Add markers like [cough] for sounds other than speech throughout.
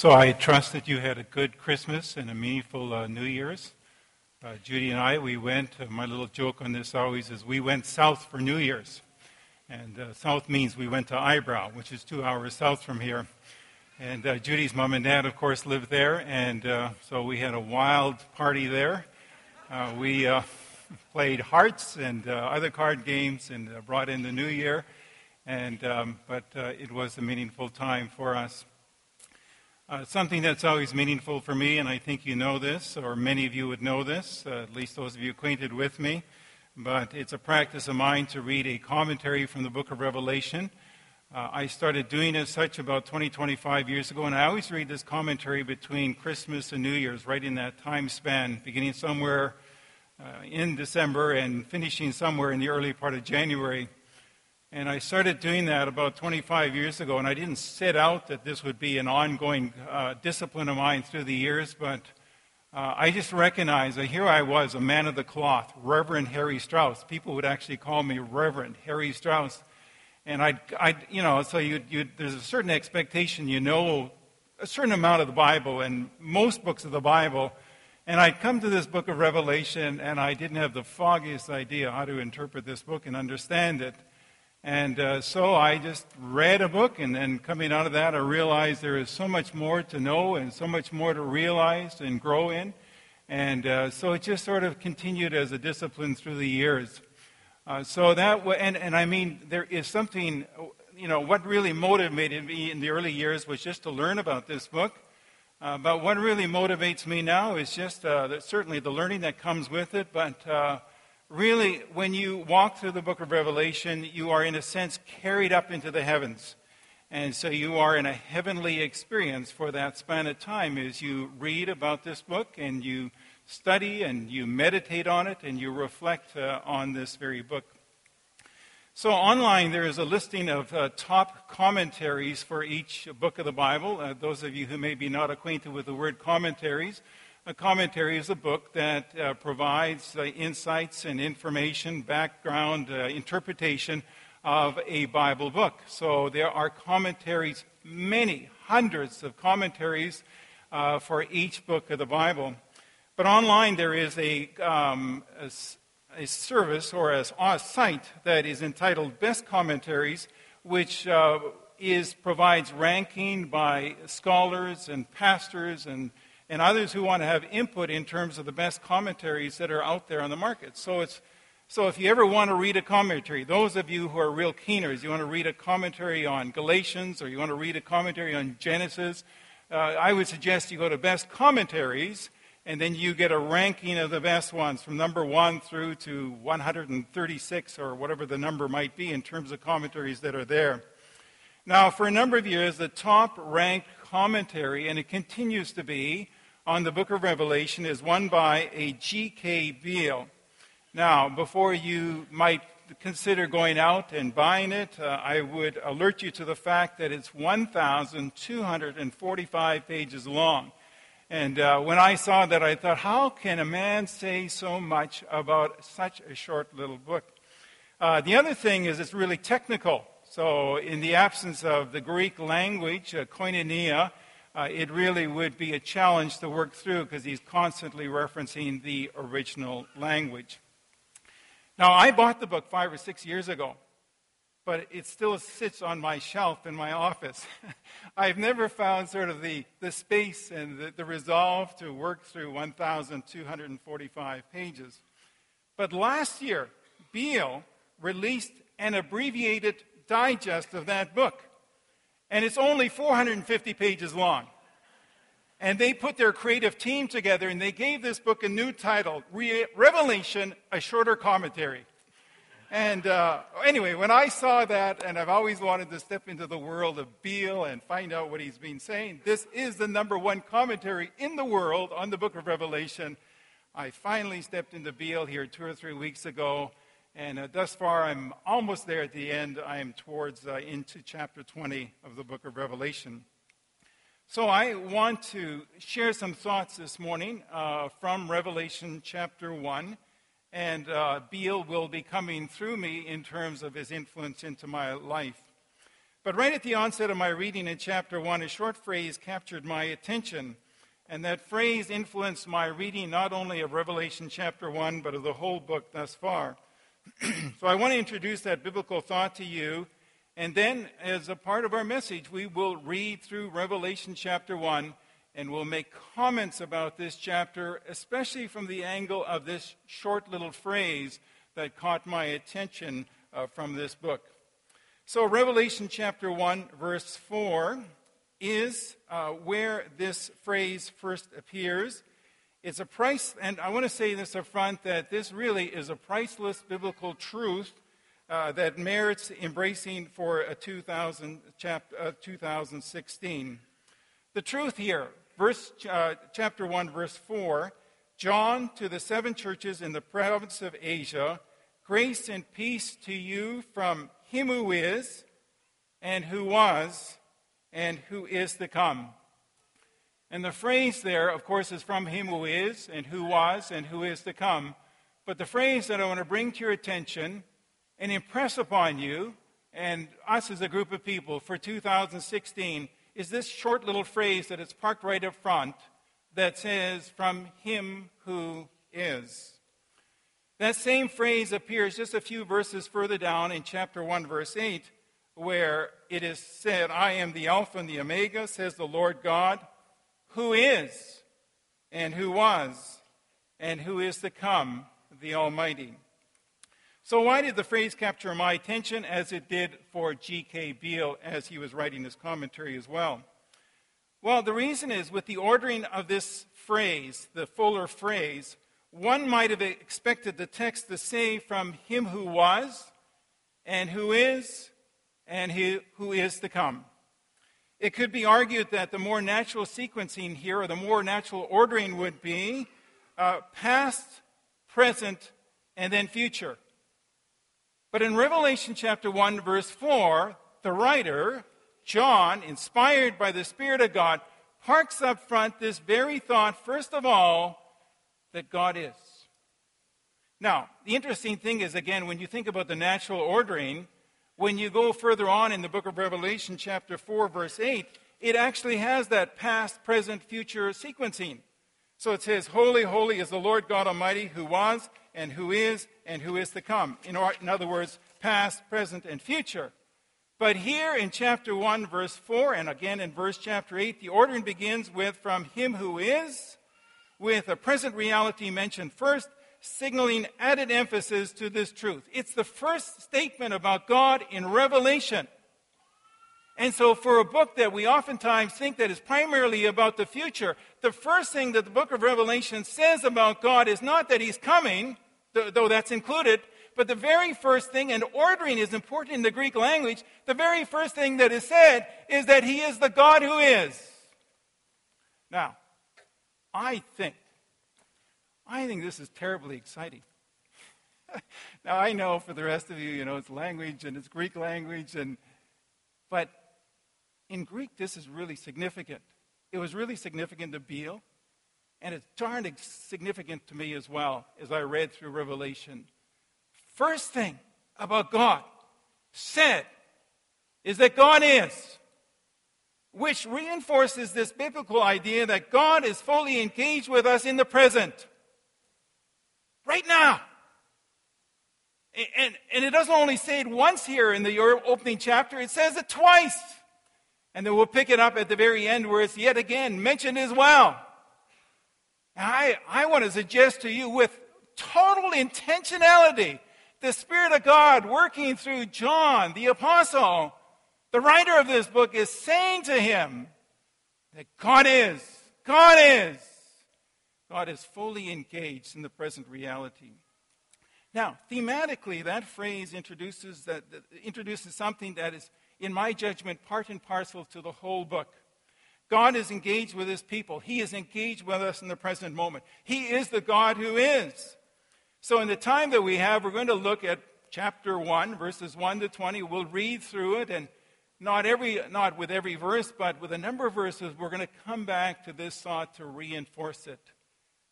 So I trust that you had a good Christmas and a meaningful uh, New Year's. Uh, Judy and I, we went, uh, my little joke on this always is we went south for New Year's. And uh, south means we went to Eyebrow, which is two hours south from here. And uh, Judy's mom and dad, of course, lived there. And uh, so we had a wild party there. we [laughs] played hearts and other card games and brought in the new year. And, um, but it was a meaningful time for us. Uh, something that's always meaningful for me, and I think you know this, or many of you would know this, uh, at least those of you acquainted with me, but it's a practice of mine to read a commentary from the book of Revelation. Uh, I started doing as such about 20, 25 years ago, and I always read this commentary between Christmas and New Year's, right in that time span, beginning somewhere uh, in December and finishing somewhere in the early part of January. And I started doing that about 25 years ago, and I didn't set out that this would be an ongoing uh, discipline of mine through the years, but uh, I just recognized that here I was, a man of the cloth, Reverend Harry Strauss. People would actually call me Reverend Harry Strauss. And I'd, I you know, so you, you, there's a certain expectation, you know, a certain amount of the Bible and most books of the Bible. And I'd come to this book of Revelation, and I didn't have the foggiest idea how to interpret this book and understand it. And uh, so I just read a book, and then coming out of that, I realized there is so much more to know and so much more to realize and grow in. And uh, so it just sort of continued as a discipline through the years. Uh, so that, w- and, and I mean, there is something, you know, what really motivated me in the early years was just to learn about this book. Uh, but what really motivates me now is just uh, certainly the learning that comes with it, but uh, really, when you walk through the book of Revelation, you are, in a sense, carried up into the heavens. And so you are in a heavenly experience for that span of time as you read about this book and you study and you meditate on it and you reflect uh, on this very book. So, online, there is a listing of uh, top commentaries for each book of the Bible. Uh, those of you who may be not acquainted with the word commentaries, a commentary is a book that uh, provides uh, insights and information, background, uh, interpretation of a Bible book. So there are commentaries, many hundreds of commentaries uh, for each book of the Bible. But online there is a, um, a, a service or a, a, site that is entitled Best Commentaries, which uh, is, provides ranking by scholars and pastors and and others who want to have input in terms of the best commentaries that are out there on the market. So it's so if you ever want to read a commentary, those of you who are real keeners, you want to read a commentary on Galatians or you want to read a commentary on Genesis, uh, I would suggest you go to best commentaries and then you get a ranking of the best ones from number one through to 136 or whatever the number might be in terms of commentaries that are there. Now, for a number of years, the top ranked commentary, and it continues to be, on the book of Revelation is one by a G.K. Beale. Now, before you might consider going out and buying it, uh, I would alert you to the fact that it's 1,245 pages long. And uh, when I saw that, I thought, how can a man say so much about such a short little book? Uh, the other thing is it's really technical. So, in the absence of the Greek language, uh, koinonia, uh, it really would be a challenge to work through because he's constantly referencing the original language. Now, I bought the book five or six years ago, but it still sits on my shelf in my office. [laughs] I've never found sort of the, the space and the, the resolve to work through 1,245 pages. But last year, Beale released an abbreviated digest of that book and it's only 450 pages long. And they put their creative team together and they gave this book a new title Re- Revelation, a shorter commentary. And uh, anyway, when I saw that, and I've always wanted to step into the world of Beale and find out what he's been saying, this is the number one commentary in the world on the book of Revelation. I finally stepped into Beale here two or three weeks ago, and uh, thus far, I'm almost there at the end. I am towards uh, into chapter 20 of the book of Revelation. So I want to share some thoughts this morning uh, from Revelation chapter 1. And uh, Beale will be coming through me in terms of his influence into my life. But right at the onset of my reading in chapter 1, a short phrase captured my attention. And that phrase influenced my reading not only of Revelation chapter 1, but of the whole book thus far. [clears throat] so I want to introduce that biblical thought to you. And then, as a part of our message, we will read through Revelation chapter 1 and we'll make comments about this chapter, especially from the angle of this short little phrase that caught my attention uh, from this book. So, Revelation chapter 1, verse 4 is uh, where this phrase first appears. It's a price, and I want to say this up front that this really is a priceless biblical truth uh, that merits embracing for a 2000, chap, uh, 2016. The truth here, verse, uh, chapter 1, verse 4 John to the seven churches in the province of Asia, grace and peace to you from him who is, and who was, and who is to come. And the phrase there, of course, is from him who is, and who was, and who is to come. But the phrase that I want to bring to your attention and impress upon you and us as a group of people for 2016 is this short little phrase that is parked right up front that says, From him who is. That same phrase appears just a few verses further down in chapter 1, verse 8, where it is said, I am the Alpha and the Omega, says the Lord God, who is, and who was, and who is to come, the Almighty. So, why did the phrase capture my attention as it did for G.K. Beale as he was writing his commentary as well? Well, the reason is with the ordering of this phrase, the fuller phrase, one might have expected the text to say from him who was, and who is, and who is to come. It could be argued that the more natural sequencing here, or the more natural ordering, would be uh, past, present, and then future. But in Revelation chapter 1, verse 4, the writer, John, inspired by the Spirit of God, parks up front this very thought, first of all, that God is. Now, the interesting thing is, again, when you think about the natural ordering, when you go further on in the book of Revelation, chapter 4, verse 8, it actually has that past, present, future sequencing. So it says, Holy, holy is the Lord God Almighty, who was, and who is, and who is to come. In, in other words, past, present, and future. But here in chapter 1, verse 4, and again in verse chapter 8, the ordering begins with, From him who is, with a present reality mentioned first, signaling added emphasis to this truth. It's the first statement about God in Revelation. And so, for a book that we oftentimes think that is primarily about the future, the first thing that the book of Revelation says about God is not that He's coming, though that's included, but the very first thing, and ordering is important in the Greek language, the very first thing that is said is that He is the God who is. Now, I think, I think this is terribly exciting. [laughs] now, I know for the rest of you, you know, it's language and it's Greek language, and, but in Greek, this is really significant. It was really significant to Beale, and it's darn significant to me as well as I read through Revelation. First thing about God said is that God is which reinforces this biblical idea that God is fully engaged with us in the present. Right now. And, and it doesn't only say it once here in the opening chapter, it says it twice. And then we'll pick it up at the very end where it's yet again mentioned as well. I, I want to suggest to you with total intentionality, the Spirit of God working through John, the apostle, the writer of this book is saying to him that God is, God is, God is fully engaged in the present reality. Now, thematically, that phrase introduces, that, introduces something that is, in my judgment, part and parcel to the whole book. God is engaged with his people. He is engaged with us in the present moment. He is the God who is. So, in the time that we have, we're going to look at chapter 1, verses 1 to 20. We'll read through it and not every not with every verse but with a number of verses we're going to come back to this thought to reinforce it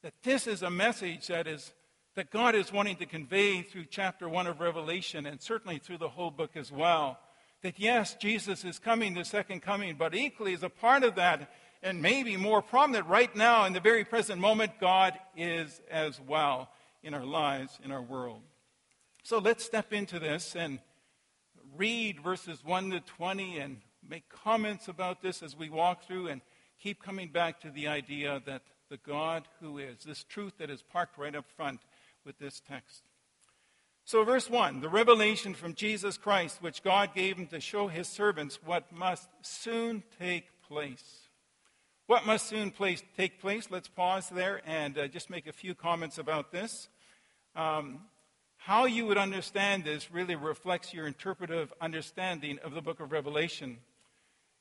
that this is a message that is that god is wanting to convey through chapter 1 of revelation and certainly through the whole book as well that yes, Jesus is coming, the second coming, but equally as a part of that, and maybe more prominent right now in the very present moment, God is as well in our lives, in our world. So let's step into this and read verses 1 to 20 and make comments about this as we walk through and keep coming back to the idea that the God who is, this truth that is parked right up front with this text. So, verse 1 the revelation from Jesus Christ, which God gave him to show his servants what must soon take place. What must soon place, take place? Let's pause there and uh, just make a few comments about this. Um, how you would understand this really reflects your interpretive understanding of the book of Revelation.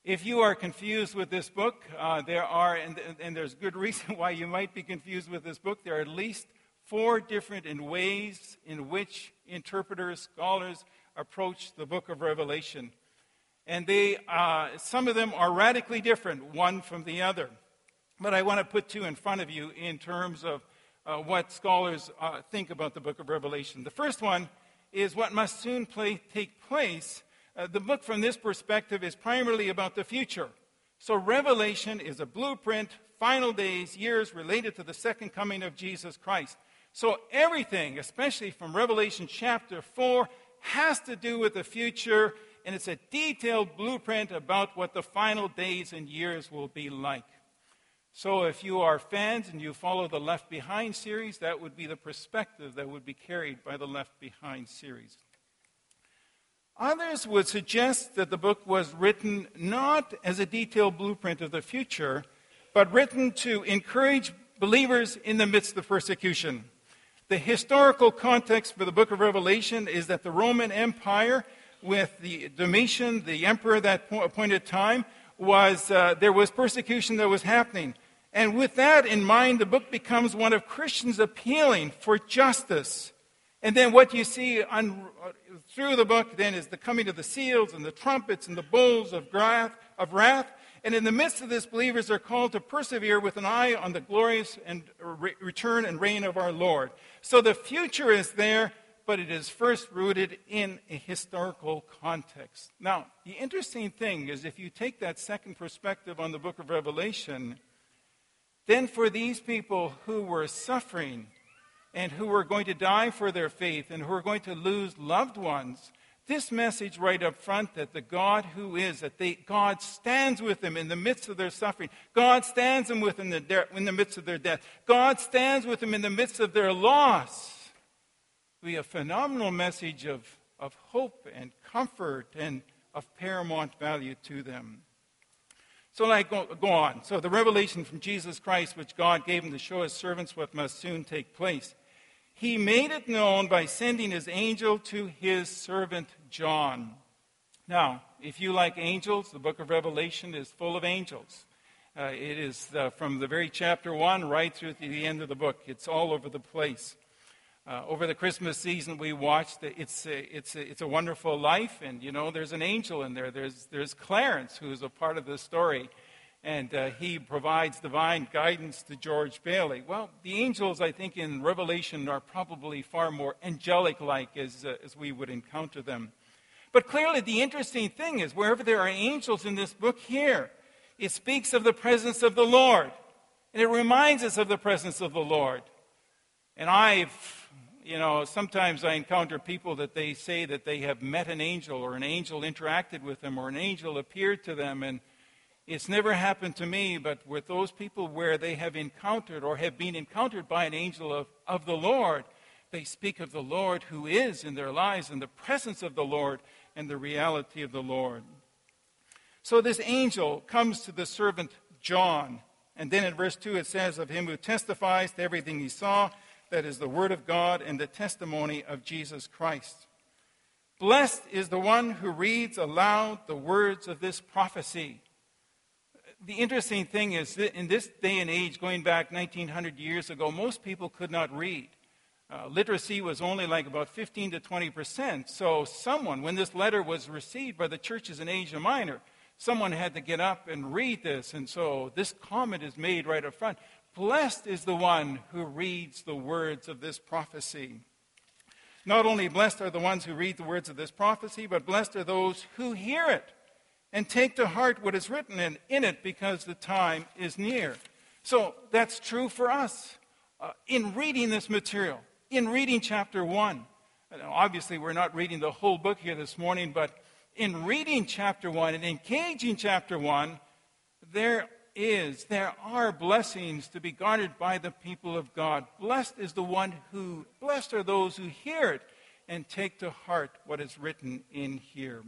If you are confused with this book, uh, there are, and, and, there's good reason [laughs] why you might be confused with this book, there are at least four different ways in which interpreters, scholars approach the book of Revelation. And they, uh, some of them are radically different, one from the other. But I want to put two in front of you in terms of uh, what scholars uh, think about the book of Revelation. The first one is what must soon play, take place. Uh, the book, from this perspective, is primarily about the future. So, Revelation is a blueprint, final days, years related to the second coming of Jesus Christ. So everything, especially from Revelation chapter 4, has to do with the future, and it's a detailed blueprint about what the final days and years will be like. So if you are fans and you follow the Left Behind series, that would be the perspective that would be carried by the Left Behind series. Others would suggest that the book was written not as a detailed blueprint of the future, but written to encourage believers in the midst of persecution. The historical context for the book of Revelation is that the Roman Empire, with the Domitian, the emperor at that appointed time, was uh, there was persecution that was happening. And with that in mind, the book becomes one of Christians appealing for justice. And then what you see on, through the book then is the coming of the seals and the trumpets and the bowls of wrath, of wrath and in the midst of this, believers are called to persevere with an eye on the glorious and re- return and reign of our Lord. So the future is there, but it is first rooted in a historical context. Now, the interesting thing is if you take that second perspective on the book of Revelation, then for these people who were suffering and who were going to die for their faith and who were going to lose loved ones, this message right up front that the God who is, that they, God stands with them in the midst of their suffering. God stands them with them in the, in the midst of their death. God stands with them in the midst of their loss. Be a phenomenal message of, of hope and comfort and of paramount value to them. So, like, go, go on. So, the revelation from Jesus Christ, which God gave him to show his servants what must soon take place he made it known by sending his angel to his servant John. Now, if you like angels, the book of Revelation is full of angels. Uh, it is uh, from the very chapter 1 right through to the end of the book. It's all over the place. Uh, over the Christmas season, we watched the, it's, a, it's, a, it's a Wonderful Life, and you know, there's an angel in there. There's, there's Clarence, who's a part of the story and uh, he provides divine guidance to George Bailey. Well, the angels, I think, in Revelation are probably far more angelic like as, uh, as we would encounter them. But clearly, the interesting thing is wherever there are angels in this book here, it speaks of the presence of the Lord. And it reminds us of the presence of the Lord. And I've, you know, sometimes I encounter people that they say that they have met an angel or an angel interacted with them or an angel appeared to them. And it's never happened to me, but with those people where they have encountered or have been encountered by an angel of, of the Lord, they speak of the Lord who is in their lives and the presence of the Lord and the reality of the Lord. So this angel comes to the servant John. And then in verse 2 it says, Of him who testifies to everything he saw, that is the word of God and the testimony of Jesus Christ. Blessed is the one who reads aloud the words of this prophecy the interesting thing is that in this day and age, going back 1900 years ago, most people could not read. Uh, literacy was only like about 15 to 20 percent. So, someone, when this letter was received by the churches in Asia Minor, someone had to get up and read this. And so, this comment is made right up front Blessed is the one who reads the words of this prophecy. Not only blessed are the ones who read the words of this prophecy, but blessed are those who hear it and take to heart what is written in, in it because the time is near. So that's true for us. Uh, in reading this material, in reading chapter 1, obviously we're not reading the whole book here this morning, but in reading chapter 1 and engaging chapter 1, there is, there are blessings to be garnered by the people of God. Blessed is the one who, blessed are those who hear it and take to heart what is written in here.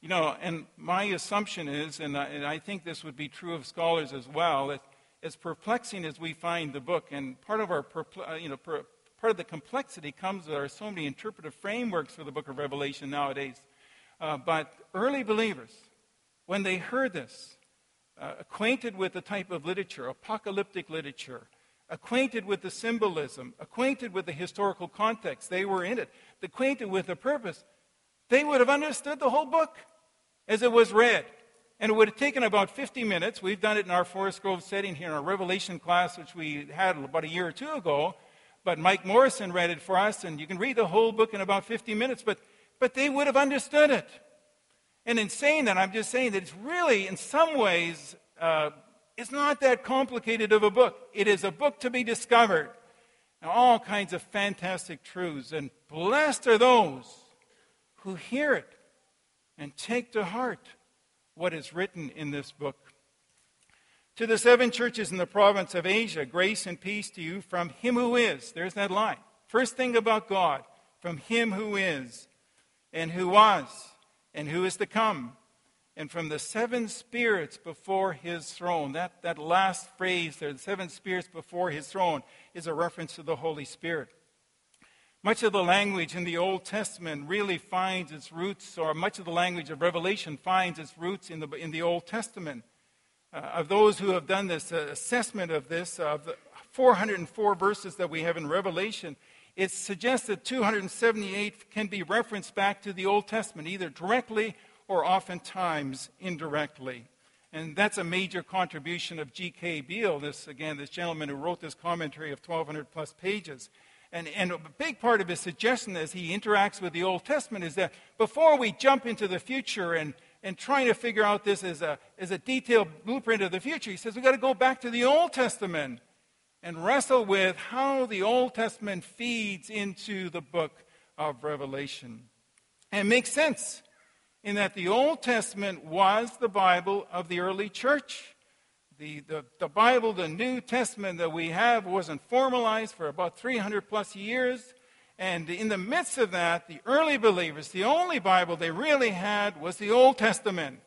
You know, and my assumption is, and I, and I think this would be true of scholars as well, that as perplexing as we find the book, and part of our, uh, you know, part of the complexity comes there are so many interpretive frameworks for the book of Revelation nowadays. Uh, but early believers, when they heard this, uh, acquainted with the type of literature, apocalyptic literature, acquainted with the symbolism, acquainted with the historical context, they were in it, acquainted with the purpose, they would have understood the whole book as it was read. And it would have taken about 50 minutes. We've done it in our Forest Grove setting here in our Revelation class, which we had about a year or two ago. But Mike Morrison read it for us, and you can read the whole book in about 50 minutes, but, but they would have understood it. And in saying that, I'm just saying that it's really, in some ways, uh, it's not that complicated of a book. It is a book to be discovered. And all kinds of fantastic truths. And blessed are those who hear it and take to heart what is written in this book. To the seven churches in the province of Asia, grace and peace to you from him who is. There's that line. First thing about God, from him who is, and who was, and who is to come, and from the seven spirits before his throne. That, that last phrase there, the seven spirits before his throne, is a reference to the Holy Spirit. Much of the language in the Old Testament really finds its roots, or much of the language of Revelation finds its roots in the, in the Old Testament. Uh, of those who have done this uh, assessment of this, of the 404 verses that we have in Revelation, it suggests that 278 can be referenced back to the Old Testament, either directly or oftentimes indirectly. And that's a major contribution of G.K. Beale, this, again, this gentleman who wrote this commentary of 1,200 plus pages. And, and a big part of his suggestion as he interacts with the Old Testament is that before we jump into the future and, and trying to figure out this as a, as a detailed blueprint of the future, he says we've got to go back to the Old Testament and wrestle with how the Old Testament feeds into the book of Revelation. And it makes sense in that the Old Testament was the Bible of the early church. The, the, the, Bible, the New Testament that we have, wasn't formalized for about 300 plus years. And in the midst of that, the early believers, the only Bible they really had was the Old Testament.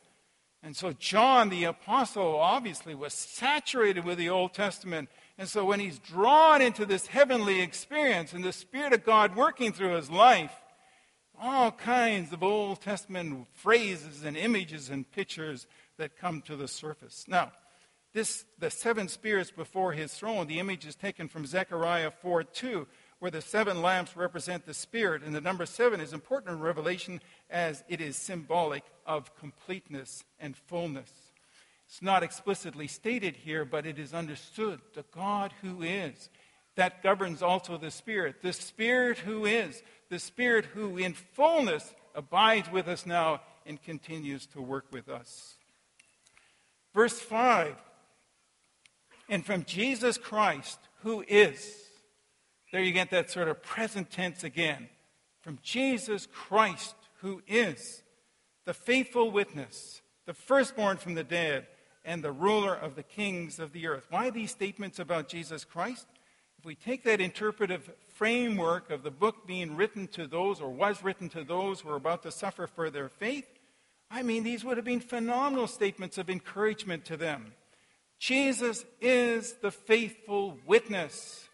And so John the Apostle obviously was saturated with the Old Testament and so when he's drawn into this heavenly experience and the Spirit of God working through his life, all kinds of Old Testament phrases and images and pictures that come to the surface. Now, this, the seven spirits before his throne, the image is taken from Zechariah 4 2, where the seven lamps represent the Spirit. And the number seven is important in Revelation as it is symbolic of completeness and fullness. It's not explicitly stated here, but it is understood the God who is. That governs also the Spirit. The Spirit who is, the Spirit who in fullness abides with us now and continues to work with us. Verse 5 And from Jesus Christ, who is, there you get that sort of present tense again. From Jesus Christ, who is the faithful witness, the firstborn from the dead and the ruler of the kings of the earth. Why these statements about Jesus Christ? If we take that interpretive framework of the book being written to those or was written to those who are about to suffer for their faith, I mean, these would have been phenomenal statements of encouragement to them. Jesus is the faithful witness.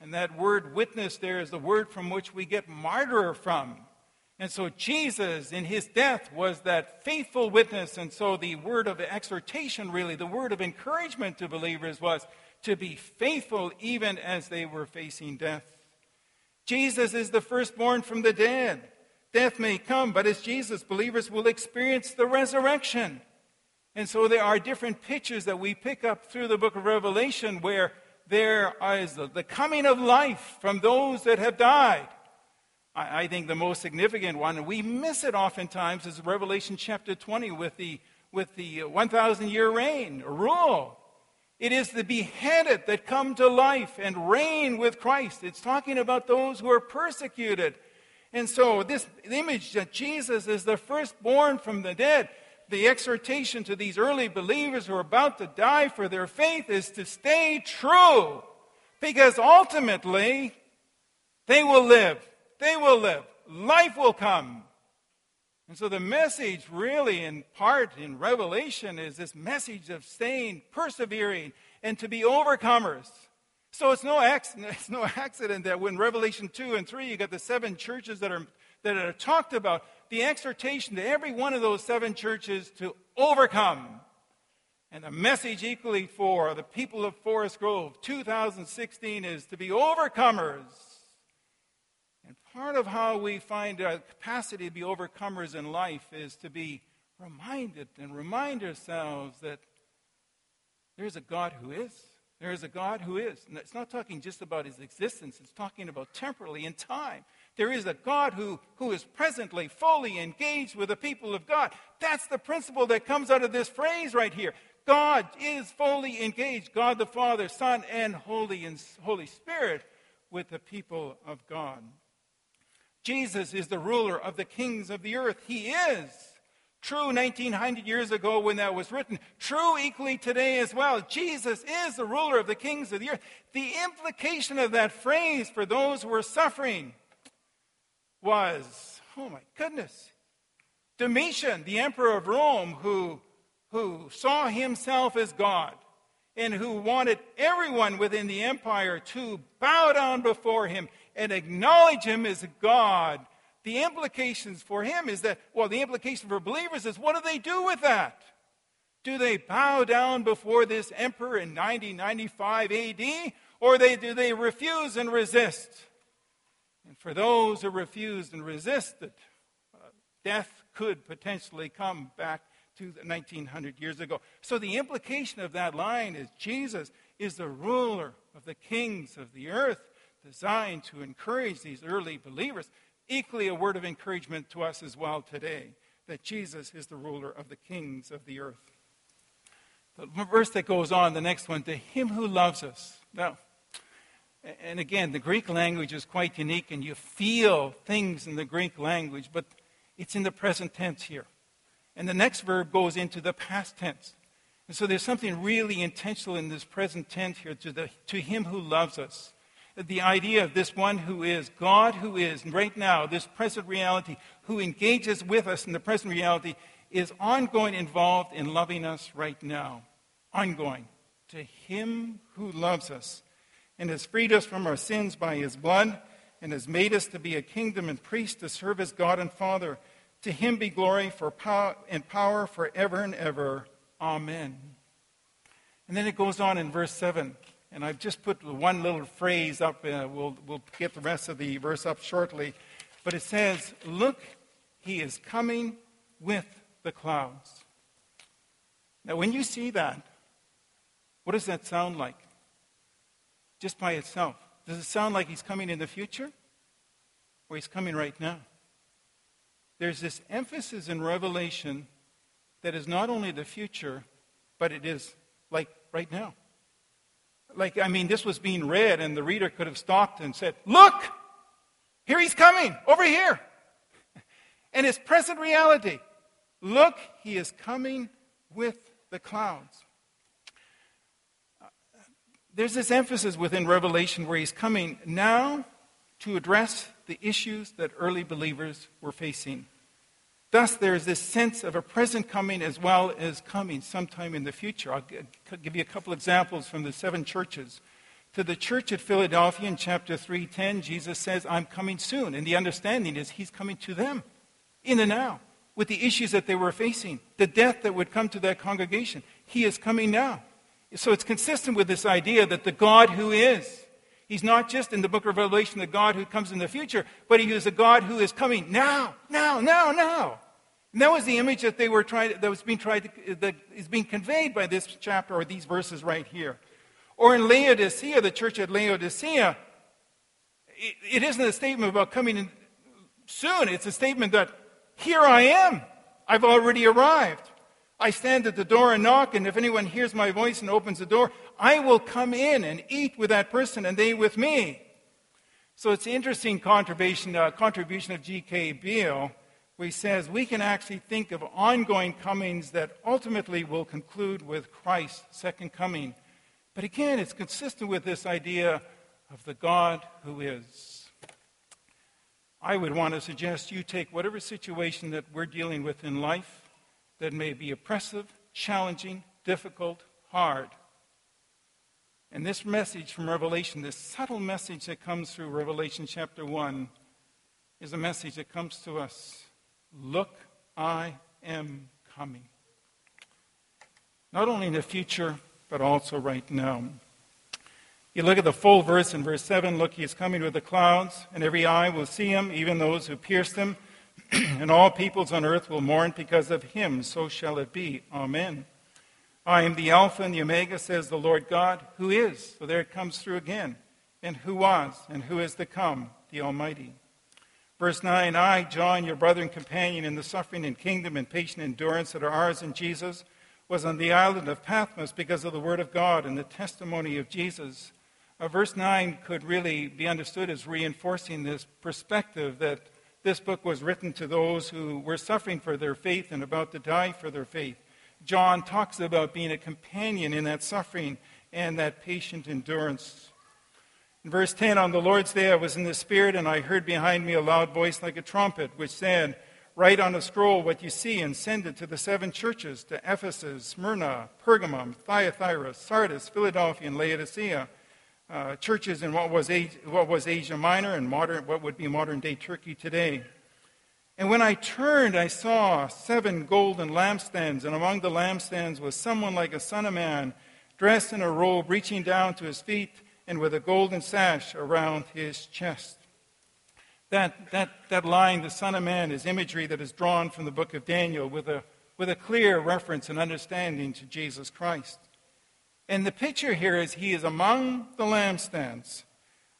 And that word witness there is the word from which we get martyr from. And so Jesus, in his death, was that faithful witness. And so the word of exhortation, really, the word of encouragement to believers was to be faithful even as they were facing death. Jesus is the firstborn from the dead. Death may come, but as Jesus, believers will experience the resurrection. And so there are different pictures that we pick up through the book of Revelation where there is the coming of life from those that have died. I, think the most significant one, and we miss it oftentimes, is Revelation chapter 20 with the, with the 1,000 year reign, rule. It is the beheaded that come to life and reign with Christ. It's talking about those who are persecuted. And so, this image that Jesus is the firstborn from the dead, the exhortation to these early believers who are about to die for their faith is to stay true. Because ultimately, they will live. They will live. Life will come. And so the message, really, in part in Revelation, is this message of staying, persevering, and to be overcomers. So it's no, accident, [laughs] it's no accident that when Revelation 2 and 3, you got the seven churches that are, that are talked about, the exhortation to every one of those seven churches to overcome. And the message equally for the people of Forest Grove 2016 is to be overcomers. And part of how we find a capacity to be overcomers in life is to be reminded and remind ourselves that there's a God who is. There is a God who is. And it's not talking just about his existence, it's talking about temporally in time. There is a God who, who is presently fully engaged with the people of God. That's the principle that comes out of this phrase right here. God is fully engaged, God the Father, Son, and Holy, and Holy Spirit, with the people of God. Jesus is the ruler of the kings of the earth. He is. True 1900 years ago when that was written. True equally today as well. Jesus is the ruler of the kings of the earth. The implication of that phrase for those who are suffering was, oh my goodness, Domitian, the emperor of Rome, who, who saw himself as God and who wanted everyone within the empire to bow down before him and acknowledge him as God. The implications for him is that, well, the implication for believers is what do they do with that? Do they bow down before this emperor in 9095 AD, or they, do they refuse and resist? For those who refused and resisted, uh, death could potentially come back to 1900 years ago. So the implication of that line is Jesus is the ruler of the kings of the earth, designed to encourage these early believers. Equally, a word of encouragement to us as well today that Jesus is the ruler of the kings of the earth. The verse that goes on, the next one, to him who loves us. Now, and again, the Greek language is quite unique, and you feel things in the Greek language, but it's in the present tense here. And the next verb goes into the past tense. And so there's something really intentional in this present tense here to, the, to him who loves us. The idea of this one who is, God who is, right now, this present reality, who engages with us in the present reality, is ongoing involved in loving us right now. Ongoing. To him who loves us and has freed us from our sins by his blood and has made us to be a kingdom and priest to serve as God and Father. To him be glory for power and power forever and ever. Amen. And then it goes on in verse 7. And I've just put one little phrase up. Uh, we'll, we'll get the rest of the verse up shortly. But it says, Look, he is coming with the clouds. Now, when you see that, what does that sound like? Just by itself? Does it sound like he's coming in the future? Or he's coming right now? There's this emphasis in Revelation that is not only the future, but it is like right now. Like, I mean, this was being read, and the reader could have stopped and said, Look! Here he's coming, over here. [laughs] And it's present reality. Look, he is coming with the clouds there's this emphasis within Revelation where he's coming now to address the issues that early believers were facing. Thus, there is this sense of a present coming as well as coming sometime in the future. I'll give you a couple examples from the seven churches. To the church at Philadelphia in chapter 3:10, Jesus says, "I'm coming soon." And the understanding is he's coming to them in the now with the issues that they were facing, the death that would come to that congregation. He is coming now. So it's consistent with this idea that the God who is, He's not just in the book of Revelation the God who comes in the future, but He is a God who is coming now, now, now, now. And that was the image that they were trying, that was being tried, to, that is being conveyed by this chapter or these verses right here. Or in Laodicea, the church at Laodicea, it, it isn't a statement about coming in soon. It's a statement that here I am. I've already arrived. I stand at the door and knock, and if anyone hears my voice and opens the door, I will come in and eat with that person and they with me. So it's an interesting contribution, uh, contribution of G.K. Beale, where he says we can actually think of ongoing comings that ultimately will conclude with Christ's second coming. But again, it's consistent with this idea of the God who is. I would want to suggest you take whatever situation that we're dealing with in life that may be oppressive, challenging, difficult, hard. And this message from Revelation, this subtle message that comes through Revelation chapter 1, is a message that comes to us Look, I am coming. Not only in the future, but also right now. You look at the full verse in verse 7 Look, he is coming with the clouds, and every eye will see him, even those who pierced him [clears throat] and all peoples on earth will mourn because of him. So shall it be. Amen. I am the Alpha and the Omega, says the Lord God, who is. So there it comes through again. And who was, and who is to come, the Almighty. Verse 9 I, John, your brother and companion in the suffering and kingdom and patient endurance that are ours in Jesus, was on the island of Patmos because of the word of God and the testimony of Jesus. Uh, verse 9 could really be understood as reinforcing this perspective that this book was written to those who were suffering for their faith and about to die for their faith. John talks about being a companion in that suffering and that patient endurance. In verse 10, on the Lord's day I was in the Spirit, and I heard behind me a loud voice like a trumpet, which said, Write on a scroll what you see and send it to the seven churches to Ephesus, Smyrna, Pergamum, Thyatira, Sardis, Philadelphia, and Laodicea uh, churches in what was, Asia, what was Asia Minor and modern, what would be modern day Turkey today. And when I turned, I saw seven golden lampstands, and among the lampstands was someone like a son of man, dressed in a robe reaching down to his feet and with a golden sash around his chest. That, that, that line, the Son of Man, is imagery that is drawn from the book of Daniel with a, with a clear reference and understanding to Jesus Christ. And the picture here is he is among the lampstands.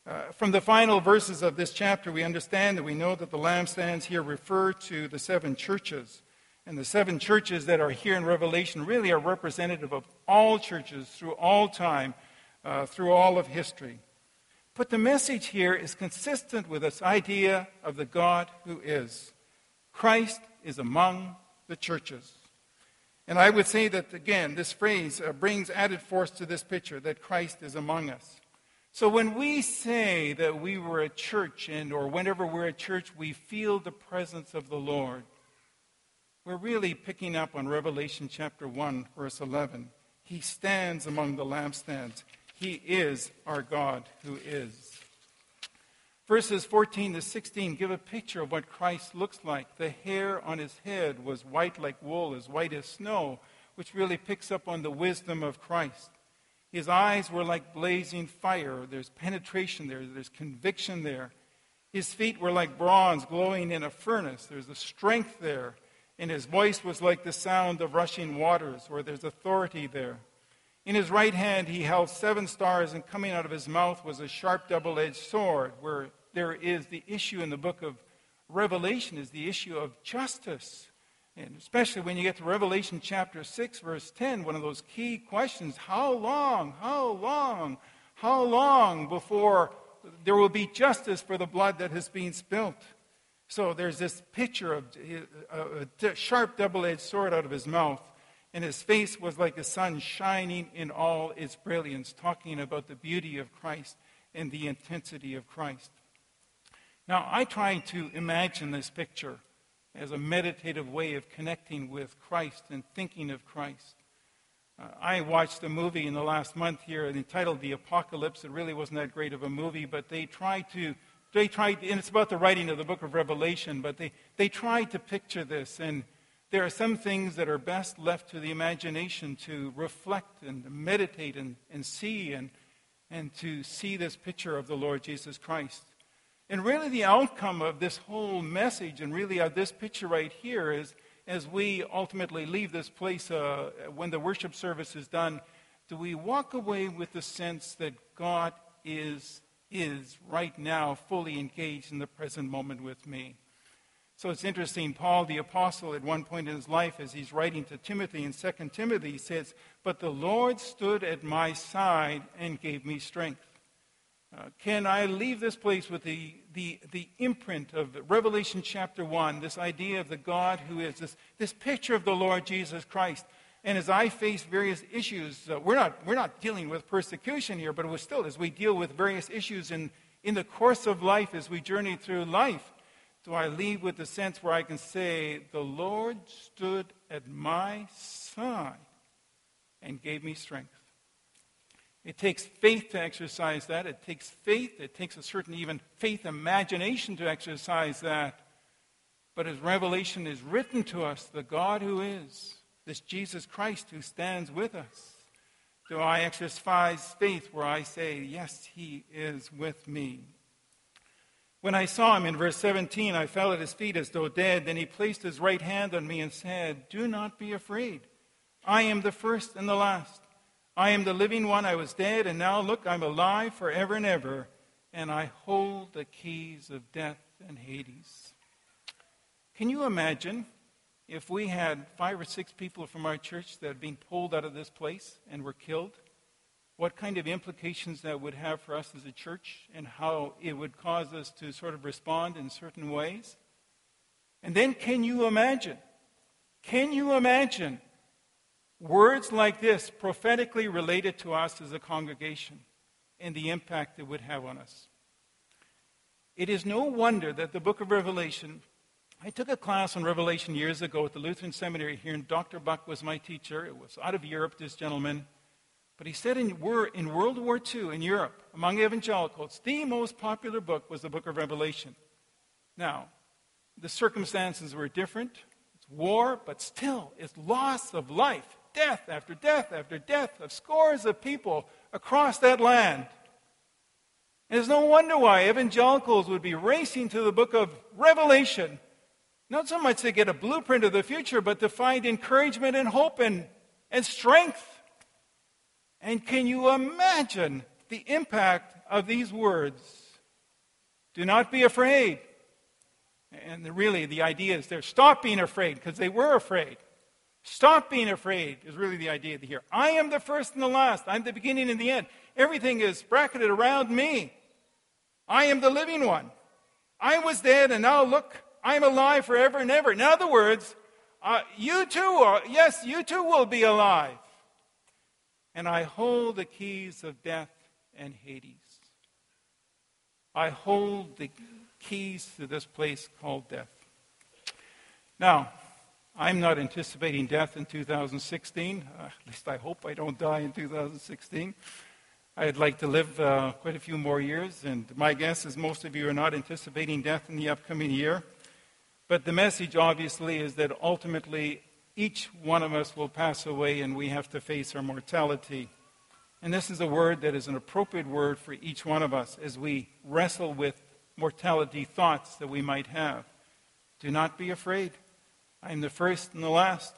Uh, from the final verses of this chapter, we understand that we know that the lampstands here refer to the seven churches. And the seven churches that are here in Revelation really are representative of all churches through all time, uh, through all of history. But the message here is consistent with this idea of the God who is. Christ is among the churches. And I would say that, again, this phrase uh, brings added force to this picture that Christ is among us. So when we say that we were a church, and or whenever we're at church, we feel the presence of the Lord, we're really picking up on Revelation chapter 1, verse 11. He stands among the lampstands. He is our God who is. Verses 14 to 16 give a picture of what Christ looks like. The hair on his head was white like wool, as white as snow, which really picks up on the wisdom of Christ. His eyes were like blazing fire. There's penetration there, there's conviction there. His feet were like bronze glowing in a furnace. There's a strength there. And his voice was like the sound of rushing waters, where there's authority there. In his right hand he held seven stars, and coming out of his mouth was a sharp double edged sword, where there is the issue in the book of Revelation is the issue of justice. And especially when you get to Revelation chapter 6, verse 10, one of those key questions how long, how long, how long before there will be justice for the blood that has been spilt? So there's this picture of uh, a sharp double edged sword out of his mouth, and his face was like the sun shining in all its brilliance, talking about the beauty of Christ and the intensity of Christ. Now, I try to imagine this picture as a meditative way of connecting with Christ and thinking of Christ. Uh, I watched a movie in the last month here entitled The Apocalypse. It really wasn't that great of a movie, but they tried to, they tried, and it's about the writing of the book of Revelation, but they, they tried to picture this. And there are some things that are best left to the imagination to reflect and meditate and, and see and, and to see this picture of the Lord Jesus Christ. And really, the outcome of this whole message, and really of this picture right here, is as we ultimately leave this place uh, when the worship service is done, do we walk away with the sense that God is, is right now fully engaged in the present moment with me? So it's interesting, Paul the Apostle, at one point in his life, as he's writing to Timothy in 2 Timothy, he says, But the Lord stood at my side and gave me strength. Uh, can I leave this place with the, the, the imprint of Revelation chapter 1, this idea of the God who is, this, this picture of the Lord Jesus Christ? And as I face various issues, uh, we're, not, we're not dealing with persecution here, but still, as we deal with various issues in, in the course of life, as we journey through life, do I leave with the sense where I can say, The Lord stood at my side and gave me strength? It takes faith to exercise that. It takes faith. It takes a certain even faith imagination to exercise that. But as Revelation is written to us, the God who is, this Jesus Christ who stands with us, do I exercise faith where I say, Yes, he is with me? When I saw him in verse 17, I fell at his feet as though dead. Then he placed his right hand on me and said, Do not be afraid. I am the first and the last. I am the living one. I was dead, and now look, I'm alive forever and ever, and I hold the keys of death and Hades. Can you imagine if we had five or six people from our church that had been pulled out of this place and were killed? What kind of implications that would have for us as a church and how it would cause us to sort of respond in certain ways? And then can you imagine? Can you imagine Words like this prophetically related to us as a congregation and the impact it would have on us. It is no wonder that the book of Revelation, I took a class on Revelation years ago at the Lutheran Seminary here, and Dr. Buck was my teacher. It was out of Europe, this gentleman. But he said in, in World War II in Europe, among evangelicals, the most popular book was the book of Revelation. Now, the circumstances were different. It's war, but still, it's loss of life death after death after death of scores of people across that land. And it's no wonder why evangelicals would be racing to the book of Revelation, not so much to get a blueprint of the future, but to find encouragement and hope and, and strength. And can you imagine the impact of these words? Do not be afraid. And really, the idea is there stop being afraid because they were afraid. Stop being afraid is really the idea here. I am the first and the last. I'm the beginning and the end. Everything is bracketed around me. I am the living one. I was dead, and now look, I'm alive forever and ever. In other words, uh, you too are, yes, you too will be alive. And I hold the keys of death and Hades. I hold the keys to this place called death. Now, I'm not anticipating death in 2016. Uh, at least I hope I don't die in 2016. I'd like to live uh, quite a few more years, and my guess is most of you are not anticipating death in the upcoming year. But the message, obviously, is that ultimately each one of us will pass away and we have to face our mortality. And this is a word that is an appropriate word for each one of us as we wrestle with mortality thoughts that we might have. Do not be afraid. I am the first and the last.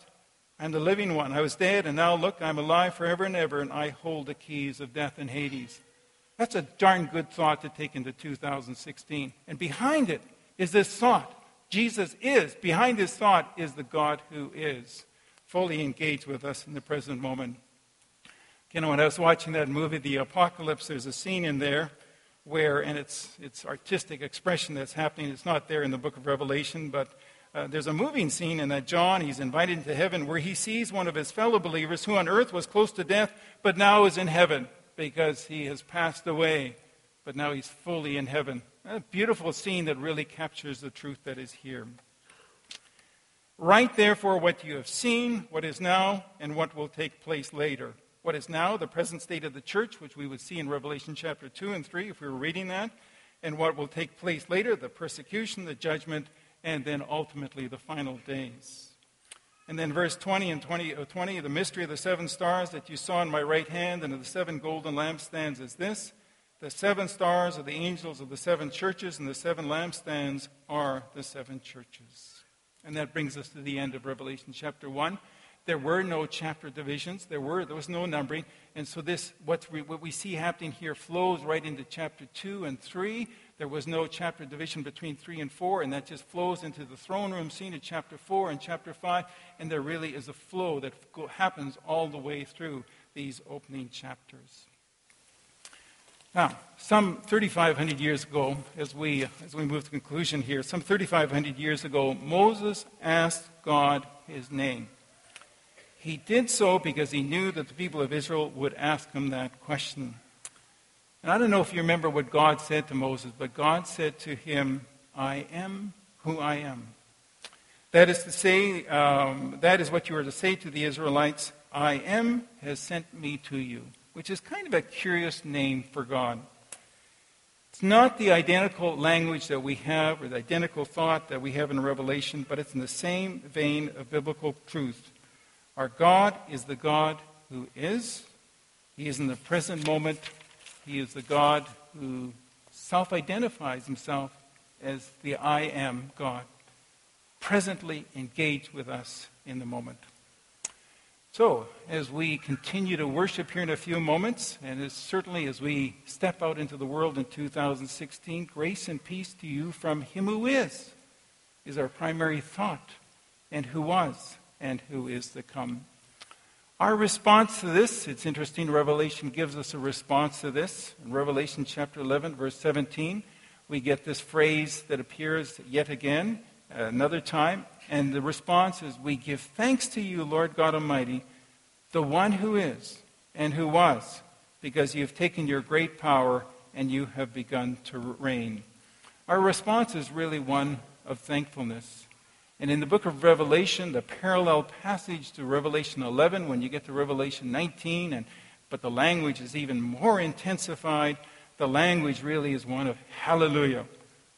I am the living one. I was dead, and now look, I'm alive forever and ever, and I hold the keys of death and Hades. That's a darn good thought to take into 2016. And behind it is this thought Jesus is. Behind this thought is the God who is fully engaged with us in the present moment. You know, when I was watching that movie, The Apocalypse, there's a scene in there where, and it's, it's artistic expression that's happening. It's not there in the book of Revelation, but uh, there's a moving scene in that John, he's invited into heaven, where he sees one of his fellow believers who on earth was close to death, but now is in heaven because he has passed away, but now he's fully in heaven. A beautiful scene that really captures the truth that is here. Write therefore what you have seen, what is now, and what will take place later. What is now, the present state of the church, which we would see in Revelation chapter 2 and 3 if we were reading that, and what will take place later, the persecution, the judgment, and then ultimately the final days. And then verse 20 and 20, uh, 20, the mystery of the seven stars that you saw in my right hand and of the seven golden lampstands is this. The seven stars are the angels of the seven churches, and the seven lampstands are the seven churches. And that brings us to the end of Revelation chapter 1. there were no chapter divisions. There, were, there was no numbering. And so this, what we, what we see happening here flows right into chapter 2 and 3. There was no chapter division between 3 and 4, and that just flows into the throne room scene in chapter 4 and chapter 5. And there really is a flow that happens all the way through these opening chapters. Now, some 3,500 years ago, as we, as we move to conclusion here, some 3,500 years ago, Moses asked God his name. He did so because he knew that the people of Israel would ask him that question. And I don't know if you remember what God said to Moses, but God said to him, I am who I am. That is to say, um, that is what you are to say to the Israelites I am has sent me to you, which is kind of a curious name for God. It's not the identical language that we have or the identical thought that we have in Revelation, but it's in the same vein of biblical truth. Our God is the God who is. He is in the present moment. He is the God who self identifies himself as the I am God, presently engaged with us in the moment. So, as we continue to worship here in a few moments, and as certainly as we step out into the world in 2016, grace and peace to you from Him who is, is our primary thought, and who was and who is to come. Our response to this, it's interesting, Revelation gives us a response to this. In Revelation chapter 11, verse 17, we get this phrase that appears yet again, another time, and the response is, We give thanks to you, Lord God Almighty, the one who is and who was, because you have taken your great power and you have begun to reign. Our response is really one of thankfulness. And in the book of Revelation, the parallel passage to Revelation 11, when you get to Revelation 19, and, but the language is even more intensified, the language really is one of hallelujah.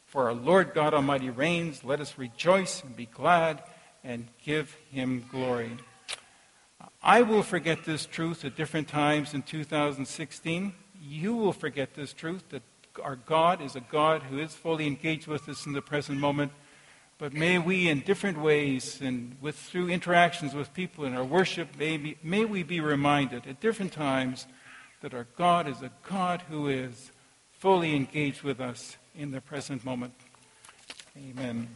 For our Lord God Almighty reigns, let us rejoice and be glad and give him glory. I will forget this truth at different times in 2016. You will forget this truth that our God is a God who is fully engaged with us in the present moment but may we, in different ways and with, through interactions with people in our worship, may, be, may we be reminded at different times that our God is a God who is fully engaged with us in the present moment. Amen.